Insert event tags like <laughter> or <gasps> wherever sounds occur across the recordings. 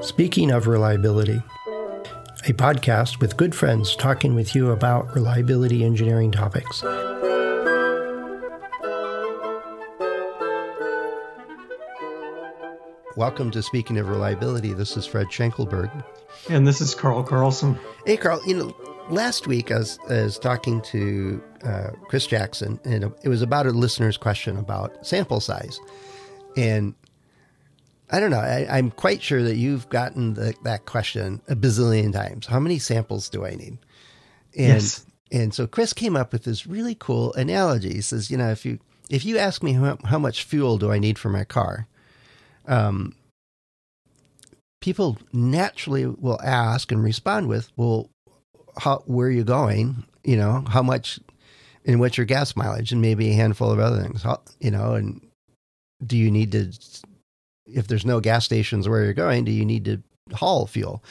Speaking of reliability, a podcast with good friends talking with you about reliability engineering topics. Welcome to Speaking of Reliability. This is Fred Schenkelberg. And this is Carl Carlson. Hey, Carl, you know, last week I was, I was talking to uh, Chris Jackson, and it was about a listener's question about sample size. And I don't know. I, am quite sure that you've gotten the, that question a bazillion times. How many samples do I need? And yes. and so Chris came up with this really cool analogy. He says, you know, if you if you ask me how, how much fuel do I need for my car, um, people naturally will ask and respond with, well, how, where are you going? You know, how much and what's your gas mileage and maybe a handful of other things, how, you know, and do you need to if there's no gas stations where you're going, do you need to haul fuel?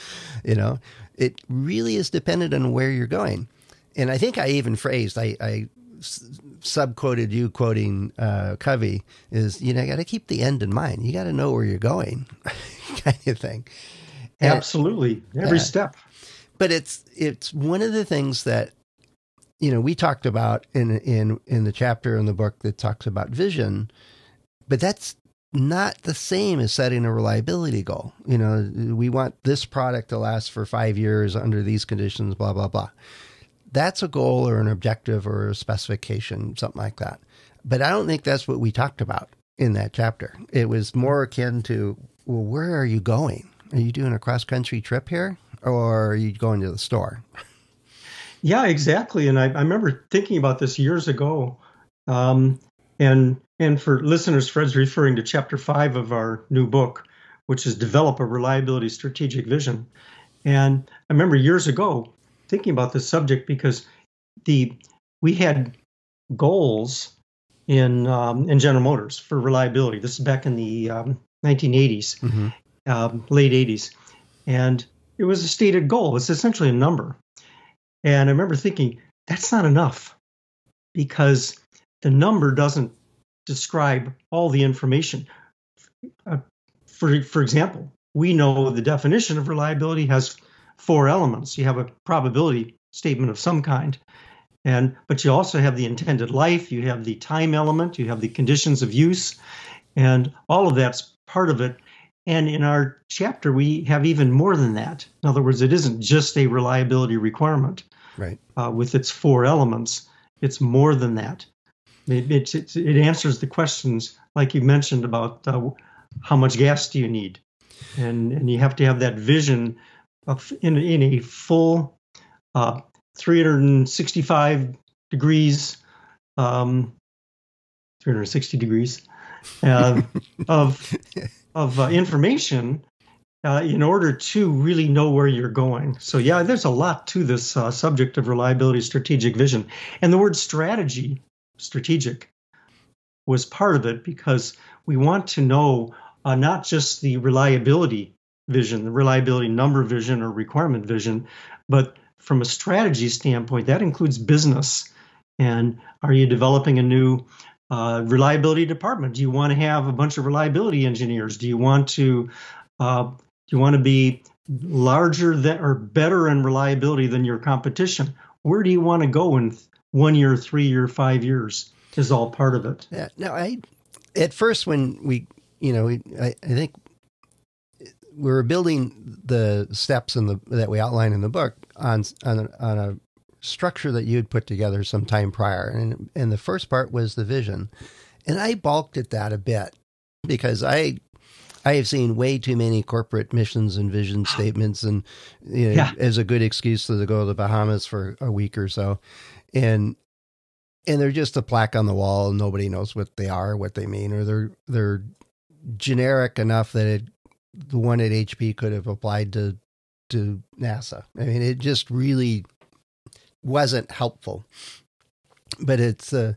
You know, it really is dependent on where you're going. And I think I even phrased, I, I subquoted you quoting uh, Covey is, you know, got to keep the end in mind. You got to know where you're going, <laughs> kind of thing. Absolutely, every uh, step. But it's it's one of the things that you know we talked about in in in the chapter in the book that talks about vision, but that's not the same as setting a reliability goal. You know, we want this product to last for five years under these conditions, blah, blah, blah. That's a goal or an objective or a specification, something like that. But I don't think that's what we talked about in that chapter. It was more akin to, well, where are you going? Are you doing a cross country trip here or are you going to the store? Yeah, exactly. And I, I remember thinking about this years ago. Um, and and for listeners, Fred's referring to chapter five of our new book, which is Develop a Reliability Strategic Vision. And I remember years ago thinking about this subject because the we had goals in um, in General Motors for reliability. This is back in the um, 1980s, mm-hmm. um, late 80s, and it was a stated goal. It's essentially a number. And I remember thinking that's not enough because the number doesn't describe all the information. Uh, for, for example, we know the definition of reliability has four elements. You have a probability statement of some kind, and but you also have the intended life, you have the time element, you have the conditions of use, and all of that's part of it. And in our chapter, we have even more than that. In other words, it isn't just a reliability requirement, right? Uh, with its four elements, it's more than that. It, it, it, answers the questions like you mentioned about uh, how much gas do you need, and and you have to have that vision of in in a full uh, 365 degrees, um, 360 degrees uh, of <laughs> of uh, information uh, in order to really know where you're going. So, yeah, there's a lot to this uh, subject of reliability strategic vision. And the word strategy strategic was part of it because we want to know uh, not just the reliability vision, the reliability number vision or requirement vision, but from a strategy standpoint, that includes business. And are you developing a new uh, reliability department? Do you want to have a bunch of reliability engineers? Do you want to uh, do you want to be larger than or better in reliability than your competition? Where do you want to go in one year, three year, five years is all part of it. Yeah. No, I at first when we, you know, we, I, I think we were building the steps in the that we outline in the book on on a, on a structure that you had put together some time prior, and and the first part was the vision, and I balked at that a bit because I I have seen way too many corporate missions and vision <gasps> statements, and you know, yeah. as a good excuse to go to the Bahamas for a week or so and and they're just a plaque on the wall and nobody knows what they are what they mean or they're they're generic enough that it, the one at HP could have applied to to NASA. I mean, it just really wasn't helpful. But it's uh,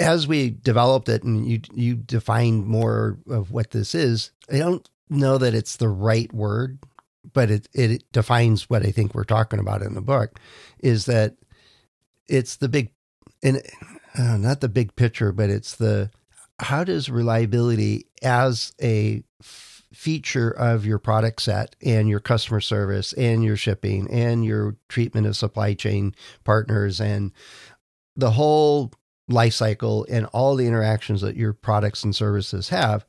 as we developed it and you you defined more of what this is. I don't know that it's the right word, but it it defines what I think we're talking about in the book. Is that it's the big and uh, not the big picture, but it's the how does reliability as a feature of your product set and your customer service and your shipping and your treatment of supply chain partners and the whole life cycle and all the interactions that your products and services have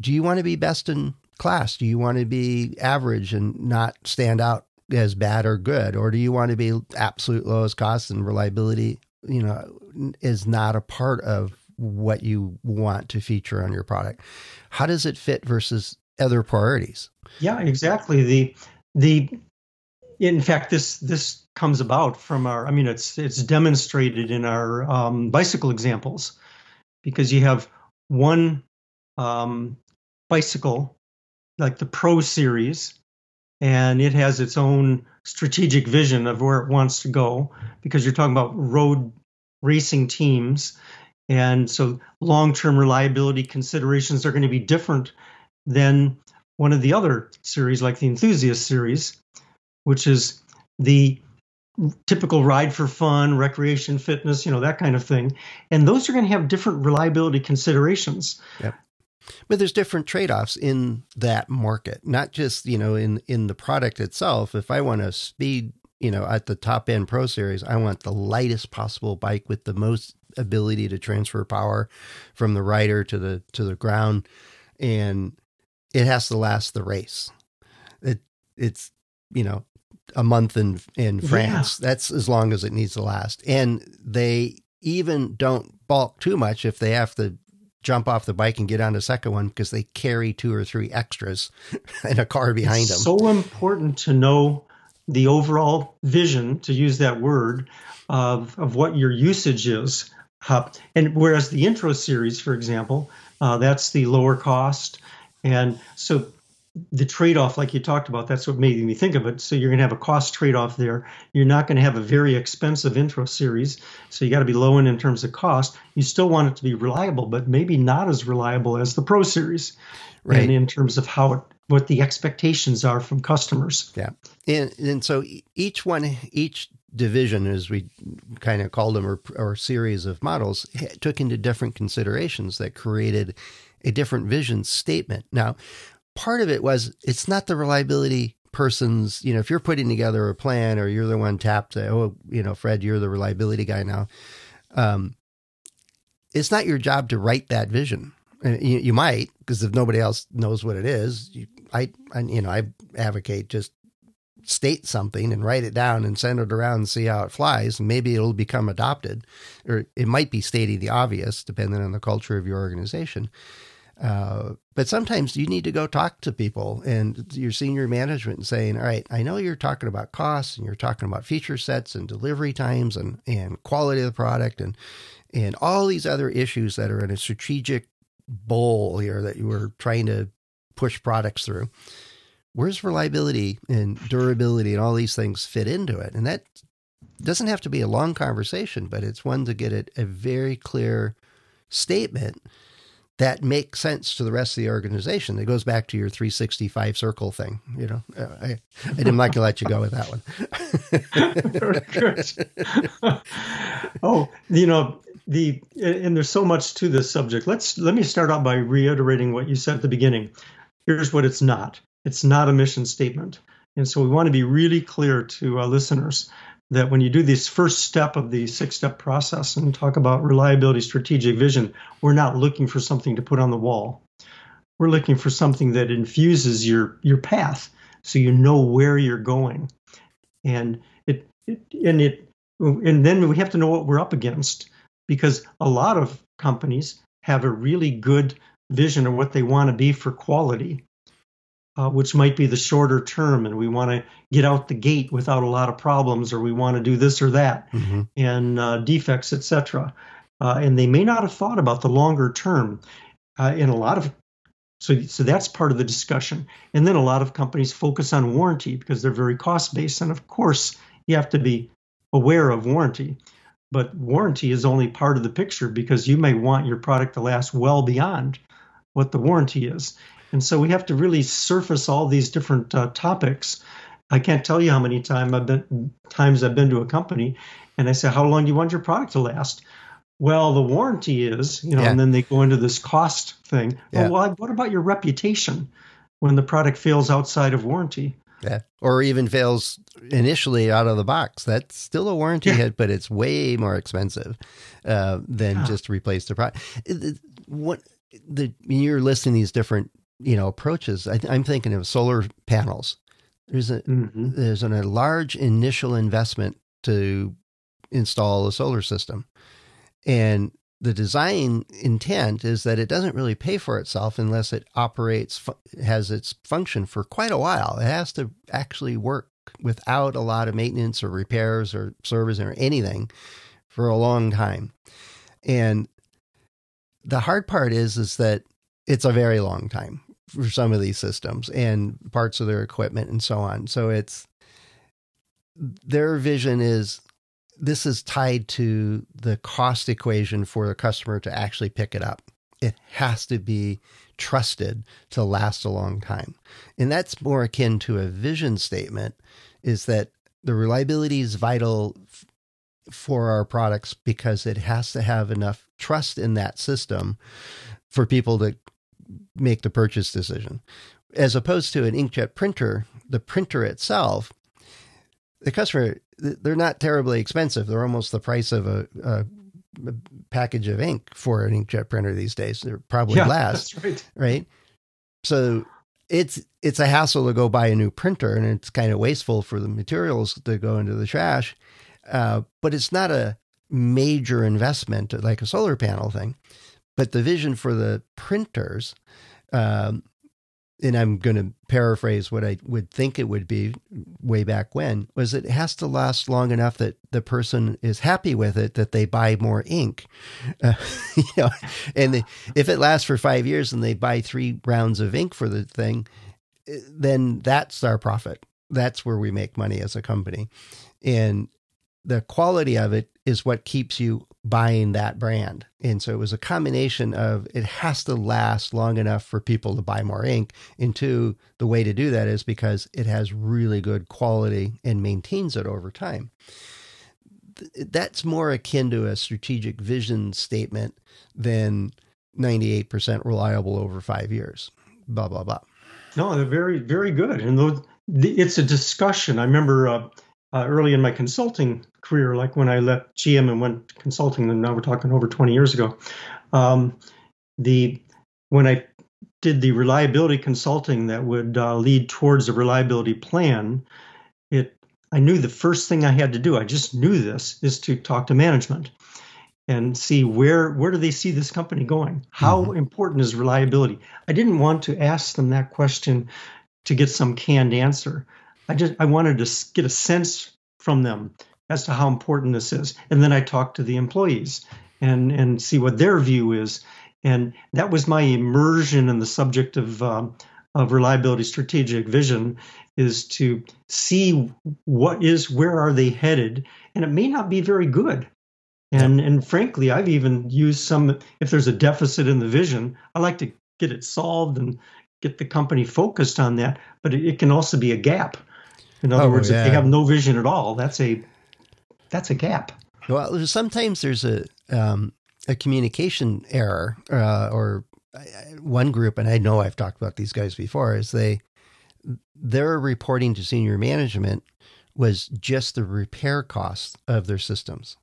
do you want to be best in class? Do you want to be average and not stand out as bad or good? Or do you want to be absolute lowest cost and reliability you know is not a part of what you want to feature on your product. How does it fit versus other priorities? Yeah, exactly. The the in fact this this comes about from our I mean it's it's demonstrated in our um, bicycle examples because you have one um, bicycle like the Pro Series and it has its own strategic vision of where it wants to go because you're talking about road racing teams and so long term reliability considerations are going to be different than one of the other series, like the Enthusiast series, which is the typical ride for fun, recreation, fitness, you know, that kind of thing. And those are going to have different reliability considerations. Yep. But there's different trade-offs in that market, not just, you know, in in the product itself. If I want to speed, you know, at the top end pro series, I want the lightest possible bike with the most ability to transfer power from the rider to the to the ground, and it has to last the race. It it's you know a month in in France. Yeah. That's as long as it needs to last, and they even don't balk too much if they have to jump off the bike and get on the second one because they carry two or three extras <laughs> in a car behind it's them. So important to know the overall vision, to use that word, of, of what your usage is. And whereas the intro series, for example, uh, that's the lower cost. And so the trade-off, like you talked about, that's what made me think of it. So you're going to have a cost trade-off there. You're not going to have a very expensive intro series, so you got to be low in in terms of cost. You still want it to be reliable, but maybe not as reliable as the Pro series, right? And in terms of how it, what the expectations are from customers. Yeah, and and so each one, each division, as we kind of called them, or, or series of models, took into different considerations that created a different vision statement. Now, part of it was it's not the reliability person's, you know, if you're putting together a plan or you're the one tapped, to, oh, you know, Fred, you're the reliability guy now. Um, it's not your job to write that vision. You, you might, because if nobody else knows what it is, you, I, I, you know, I advocate just state something and write it down and send it around and see how it flies. And maybe it'll become adopted, or it might be stating the obvious, depending on the culture of your organization. Uh, but sometimes you need to go talk to people and your senior management and saying, all right, I know you're talking about costs and you're talking about feature sets and delivery times and, and quality of the product and, and all these other issues that are in a strategic bowl here that you were trying to push products through where's reliability and durability and all these things fit into it? And that doesn't have to be a long conversation, but it's one to get it a very clear statement that makes sense to the rest of the organization. It goes back to your 365 circle thing. You know, uh, I, I'm not going to let you go with that one. <laughs> oh, you know, the and there's so much to this subject. Let's let me start out by reiterating what you said at the beginning. Here's what it's not. It's not a mission statement. And so we want to be really clear to our listeners that when you do this first step of the six step process and talk about reliability, strategic vision, we're not looking for something to put on the wall. We're looking for something that infuses your, your path so you know where you're going. And it, it and it and then we have to know what we're up against because a lot of companies have a really good vision of what they want to be for quality uh, which might be the shorter term, and we want to get out the gate without a lot of problems, or we want to do this or that, mm-hmm. and uh, defects, etc. Uh, and they may not have thought about the longer term. Uh, in a lot of so, so that's part of the discussion. And then a lot of companies focus on warranty because they're very cost based, and of course you have to be aware of warranty. But warranty is only part of the picture because you may want your product to last well beyond what the warranty is. And so we have to really surface all these different uh, topics. I can't tell you how many time I've been, times I've been to a company and I say, How long do you want your product to last? well, the warranty is, you know, Yeah. and then they go into this cost thing. Yeah. Well, what about your reputation when the product fails outside of warranty? Yeah. Or even fails initially out of the box. That's still a warranty Yeah. hit, but it's way more expensive uh, than Yeah. just to replace the product. It- What the when you're listing these different you know approaches. I, I'm thinking of solar panels. There's a hmm there's an, a large initial investment to install a solar system. And the design intent is that it doesn't really pay for itself unless it operates, has its function for quite a while. It has to actually work without a lot of maintenance or repairs or service or anything for a long time. And the hard part is, is that it's a very long time for some of these systems and parts of their equipment and so on. So it's their vision is this is tied to the cost equation for the customer to actually pick it up. It has to be trusted to last a long time. And that's more akin to a vision statement is that the reliability is vital for our products because it has to have enough trust in that system for people to make the purchase decision. As opposed to an inkjet printer, the printer itself, the customer, they're not terribly expensive. They're almost the price of a, a, package of ink for an inkjet printer these days. They're probably Yeah, <laughs> last right. right? So it's it's a hassle to go buy a new printer, and it's kind of wasteful for the materials to go into the trash. Uh, but it's not a major investment like a solar panel thing. But the vision for the printers, um, and I'm going to paraphrase what I would think it would be way back when, was it has to last long enough that the person is happy with it that they buy more ink. <laughs> Uh, you know, and they, if it lasts for five years and they buy three rounds of ink for the thing, eh, then that's our profit. That's where we make money as a company. And the quality of it is what keeps you buying that brand. And so it was a combination of it has to last long enough for people to buy more ink. And two, the way to do that is because it has really good quality and maintains it over time. That's more akin to a strategic vision statement than 98% reliable over five years. Blah, blah, blah. No, they're very, very good. And it's a discussion. I remember uh, uh, early in my consulting career, like when I left GM and went consulting, and now we're talking over 20 years ago. Um, the when I did the reliability consulting that would uh, lead towards a reliability plan, it I knew the first thing I had to do. I just knew this is to talk to management and see where where do they see this company going? How important is reliability? I didn't want to ask them that question to get some canned answer. I just I wanted to get a sense from them as to how important this is, and then I talked to the employees and and see what their view is, and that was my immersion in the subject of um, of reliability strategic vision is to see what is where are they headed, and it may not be very good. And and frankly, I've even used some. If there's a deficit in the vision, I like to get it solved and get the company focused on that. But it, it can also be a gap. In other Oh, words, if they have no vision at all, that's a that's a gap. Well, sometimes there's a um, a communication error, uh, or one group, and I know I've talked about these guys before, is they their reporting to senior management was just the repair cost of their systems.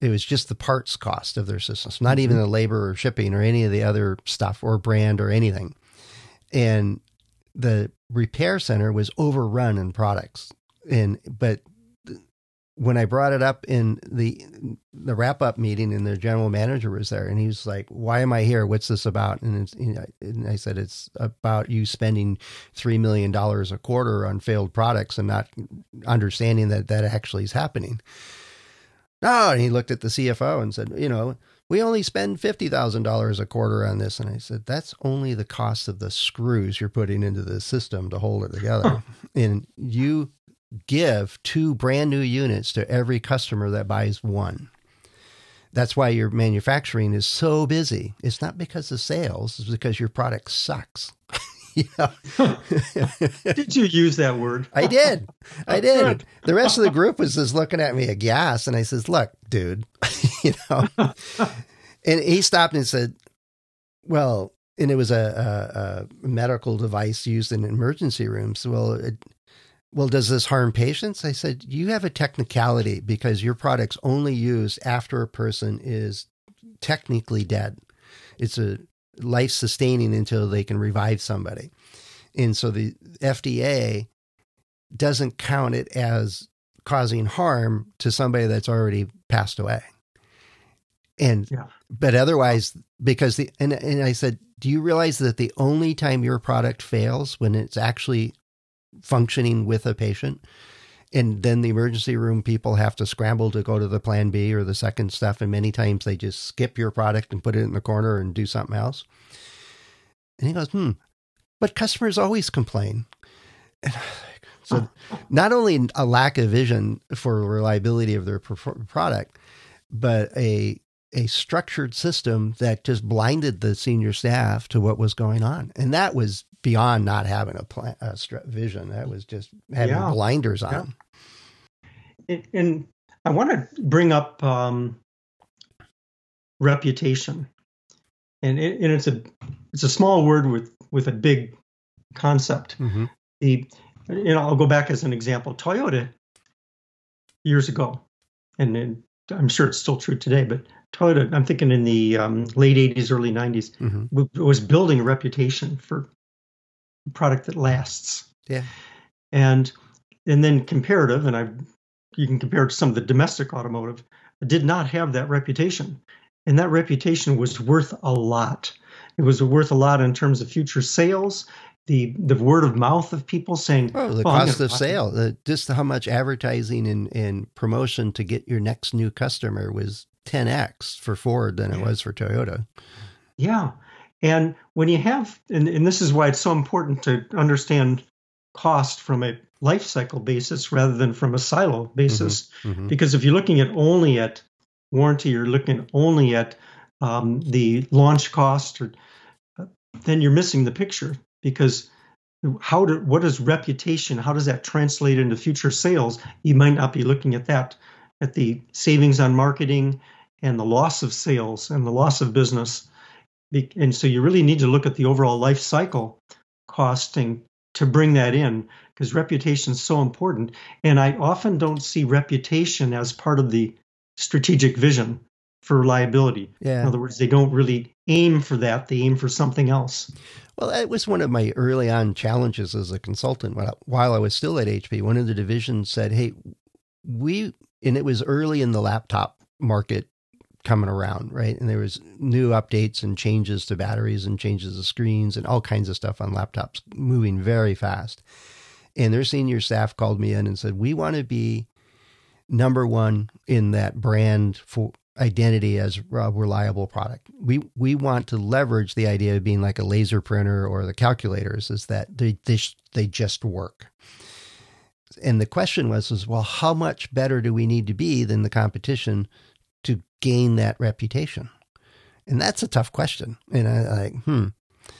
It was just the parts cost of their systems, not even the labor or shipping or any of the other stuff or brand or anything. And the repair center was overrun in products. And but when I brought it up in the the wrap up meeting, and the general manager was there, and he was like, "Why am I here? What's this about?" And, and I said, "It's about you spending three million dollars a quarter on failed products and not understanding that that actually is happening." No, and he looked at the CFO and said, "You know, we only spend fifty thousand dollars a quarter on this." And I said, "That's only the cost of the screws you're putting into the system to hold it together." and you give two brand new units to every customer that buys one. That's why your manufacturing is so busy. It's not because of sales, it's because your product sucks. <laughs> know? <laughs> Did you use that word? I did. <laughs> I did. The rest of the group was just looking at me aghast. And I says, look, dude, <laughs> you know. and he stopped and said, "Well," and it was a, a, a medical device used in emergency rooms. Well, it, well, does this harm patients? I said, you have a technicality because your product's only used after a person is technically dead. It's a life sustaining until they can revive somebody. And so the FDA doesn't count it as causing harm to somebody that's already passed away. And yeah. but otherwise because the and and I said, "Do you realize that the only time your product fails when it's actually functioning with a patient. And then the emergency room people have to scramble to go to the plan B or the second stuff. And many times they just skip your product and put it in the corner and do something else. And he goes, hmm, but customers always complain. And <sighs> so not only a lack of vision for reliability of their product, but a a structured system that just blinded the senior staff to what was going on. And that was beyond not having a, plan, a vision. That was just having yeah. blinders on. Yeah. And I want to bring up um, reputation. And, it, and it's a it's a small word with with a big concept. Mm-hmm. The you know I'll go back as an example. Toyota years ago, and, and I'm sure it's still true today, but Toyota, I'm thinking in the um, late 80s, early 90s, mm-hmm. was building a reputation for a product that lasts. Yeah. And and then comparative, and I you can compare it to some of the domestic automotive, did not have that reputation. And that reputation was worth a lot. It was worth a lot in terms of future sales the the word of mouth of people saying, "Oh, the cost of sale, the, just how much advertising and, and promotion to get your next new customer was 10x for Ford than it was for Toyota." Yeah, and when you have, and, and this is why it's so important to understand cost from a life cycle basis rather than from a silo basis, mm-hmm, mm-hmm. because if you're looking at only at warranty, you're looking only at um, the launch cost, or uh, then you're missing the picture because how do what is reputation? How does that translate into future sales? You might not be looking at that at the savings on marketing and the loss of sales and the loss of business. And so you really need to look at the overall life cycle costing to bring that in because reputation is so important. And i often don't see reputation as part of the strategic vision for reliability yeah. in other words they don't really aim for that they aim for something else well, that was one of my early on challenges as a consultant. While I was still at HP, one of the divisions said, "Hey, we," and it was early in the laptop market coming around, right? And there was new updates and changes to batteries and changes to screens and all kinds of stuff on laptops moving very fast. And their senior staff called me in and said, "We want to be number one in that brand for identity as a reliable product. We we want to leverage the idea of being like a laser printer or the calculators is that they they, they just work. And the question was was well how much better do we need to be than the competition to gain that reputation? And that's a tough question. And I like hmm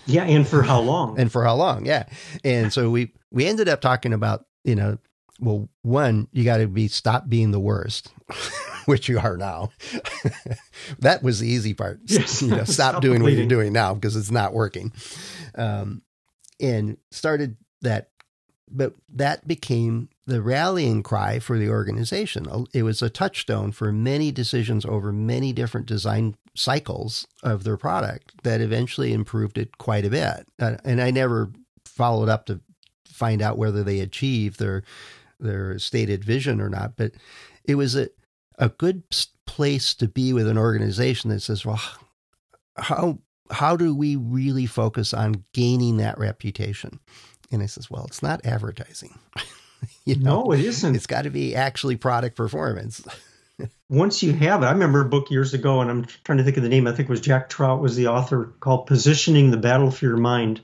yeah, and for how long? and for how long? Yeah. And so we we ended up talking about, you know, well, one, you got to be stop being the worst. <laughs> <laughs> which you are now. <laughs> that was the easy part. Yes. You know, stop, <laughs> stop doing what you're doing now because it's not working. Um, and started that, but that became the rallying cry for the organization. It was a touchstone for many decisions over many different design cycles of their product that eventually improved it quite a bit. Uh, and I never followed up to find out whether they achieved their their stated vision or not, but it was a a good place to be with an organization that says, well, how how do we really focus on gaining that reputation? And I says, well, it's not advertising. <laughs> you know, no, it isn't. It's got to be actually product performance. <laughs> Once you have it, I remember a book years ago, and I'm trying to think of the name. I think it was Jack Trout was the author called "Positioning the Battle for Your Mind,"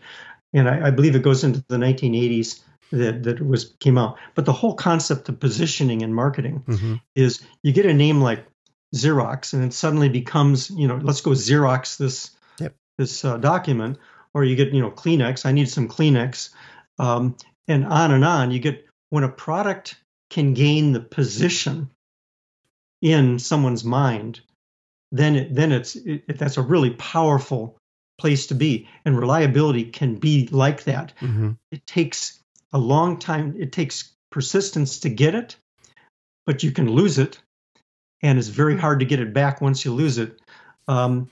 and I, I believe it goes into the 1980s that that was came out. But the whole concept of positioning and marketing mm-hmm. is you get a name like Xerox, and it suddenly becomes you know let's go Xerox this yep. this uh, document, or you get you know Kleenex. I need some Kleenex, um, and on and on. You get when a product can gain the position in someone's mind then it, then it's it, that's a really powerful place to be. And reliability can be like that. Mm-hmm. It takes a long time. It takes persistence to get it, but you can lose it, and it's very hard to get it back once you lose it. Um,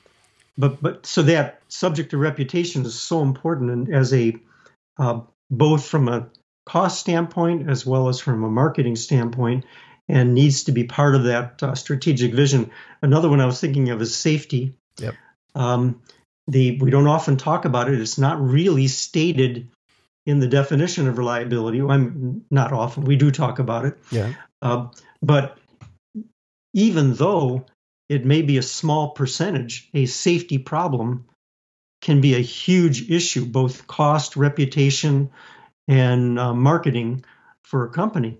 but but so that subject to reputation is so important, and as a uh, both from a cost standpoint as well as from a marketing standpoint, and needs to be part of that uh, strategic vision. Another one I was thinking of is safety. Yep. Um, the we don't often talk about it. It's not really stated in the definition of reliability. I'm not often. We do talk about it. Yeah. Uh, but even though it may be a small percentage, a safety problem can be a huge issue, both cost, reputation, and uh, marketing for a company.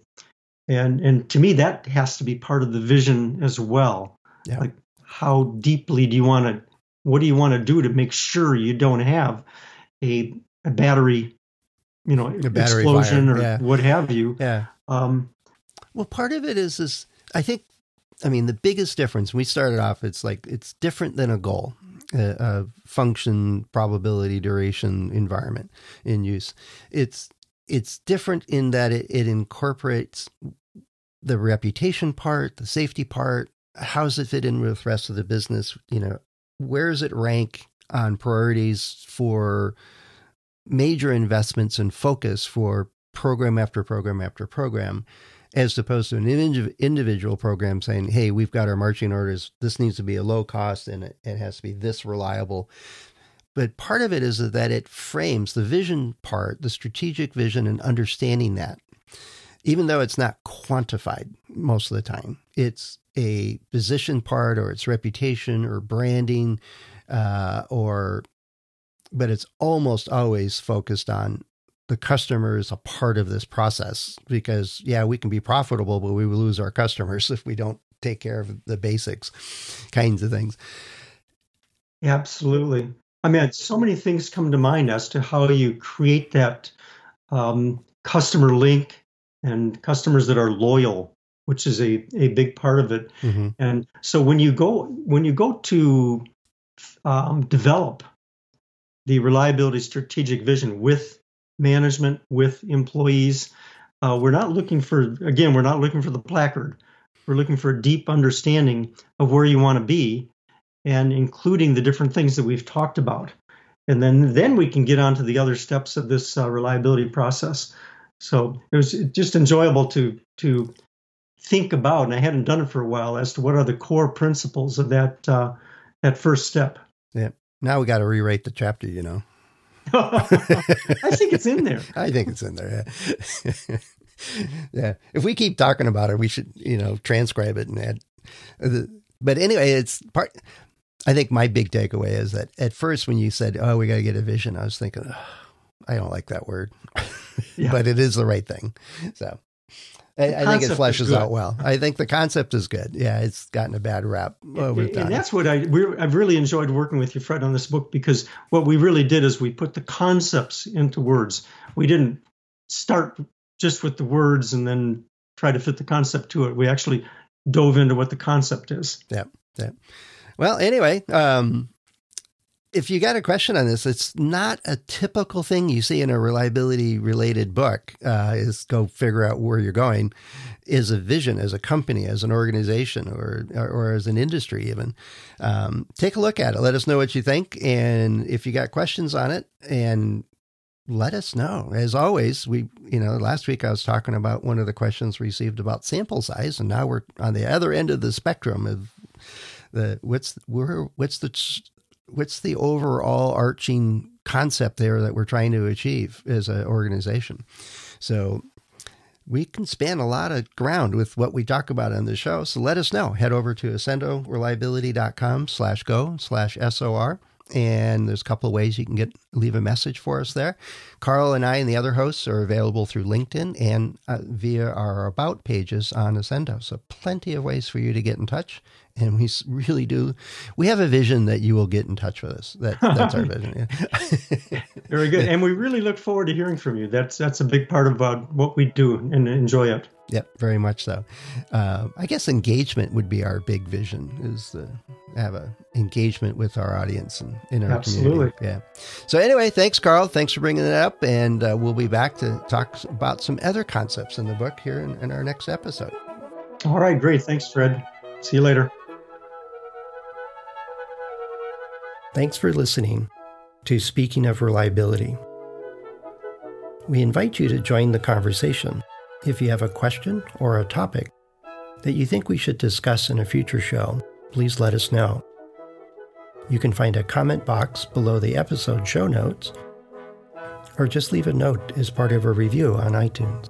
And and to me, that has to be part of the vision as well. Yeah. Like, how deeply do you want to? What do you want to do to make sure you don't have a, a battery, you know, A explosion fire, or yeah. what have you? Yeah. Um, Well, part of it is is I think, I mean, the biggest difference. We started off. It's like it's different than a goal, a, a function, probability, duration, environment in use. It's it's different in that it, it incorporates the reputation part, the safety part. How does it fit in with the rest of the business? You know, where does it rank on priorities for major investments and focus for program after program after program, as opposed to an individual program saying, hey, we've got our marching orders. This needs to be a low cost and it, it has to be this reliable. But part of it is that it frames the vision part, the strategic vision, and understanding that. Even though it's not quantified most of the time, it's a position part or it's reputation or branding uh, or but it's almost always focused on the customer is a part of this process because yeah we can be profitable but we will lose our customers <laughs> if we don't take care of the basics kinds of things Absolutely. I mean, so many things come to mind as to how you create that um, customer link and customers that are loyal, which is a, a big part of it. mm-hmm. And so when you go when you go to um, develop the reliability strategic vision with management, with employees, uh, we're not looking for again we're not looking for the placard. We're looking for a deep understanding of where you want to be and including the different things that we've talked about. And then, then we can get on to the other steps of this uh, reliability process. So it was just enjoyable to to think about, and I hadn't done it for a while, as to what are the core principles of that uh, that first step. Now we got to rewrite the chapter you know <laughs> I think it's in there. <laughs> i think it's in there yeah. <laughs> yeah if we keep talking about it we should you know transcribe it and add the, but anyway it's part i think my big takeaway is that at first when you said oh we got to get a vision i was thinking "Ugh, i don't like that word Yeah. but it is the right thing so I, I think it fleshes out well. I think the concept is good. Yeah, it's gotten a bad rap over and, time. and that's what I we're, I've really enjoyed working with you, Fred, on this book because what we really did is we put the concepts into words. We didn't start just with the words and then try to fit the concept to it. We actually dove into what the concept is. Yeah. Yeah. Well, anyway, um, if you got a question on this, it's not a typical thing you see in a reliability related book. Uh, is go figure out where you're going. Is a vision as a company, as an organization, or or, or as an industry even. Um, take a look at it. Let us know what you think, and if you got questions on it, and let us know. As always, we you know last week I was talking about one of the questions received about sample size, and now we're on the other end of the spectrum of the what's where what's the what's the overall arching concept there that we're trying to achieve as an organization. So we can span a lot of ground with what we talk about on the show. So let us know. Head over to accendoreliability.com slash go slash SOR. And there's a couple of ways you can get leave a message for us there. Carl and I and the other hosts are available through LinkedIn and uh, via our about pages on Accendo. So plenty of ways for you to get in touch and we really do. We have a vision that you will get in touch with us. That, that's our <laughs> vision. Yeah. <laughs> Very good, and we really look forward to hearing from you. That's that's a big part of uh, what we do and enjoy it. Yep, very much so. Uh, I guess engagement would be our big vision is to have a engagement with our audience and in our Absolutely. community. Yeah. So anyway, thanks, Carl. Thanks for bringing it up, and uh, we'll be back to talk about some other concepts in the book here in, in our next episode. All right, great. Thanks, Fred. See you later. Thanks for listening to Speaking of Reliability. We invite you to join the conversation if you have a question or a topic that you think we should discuss in a future show, please let us know. You can find a comment box below the episode show notes, or just leave a note as part of a review on iTunes.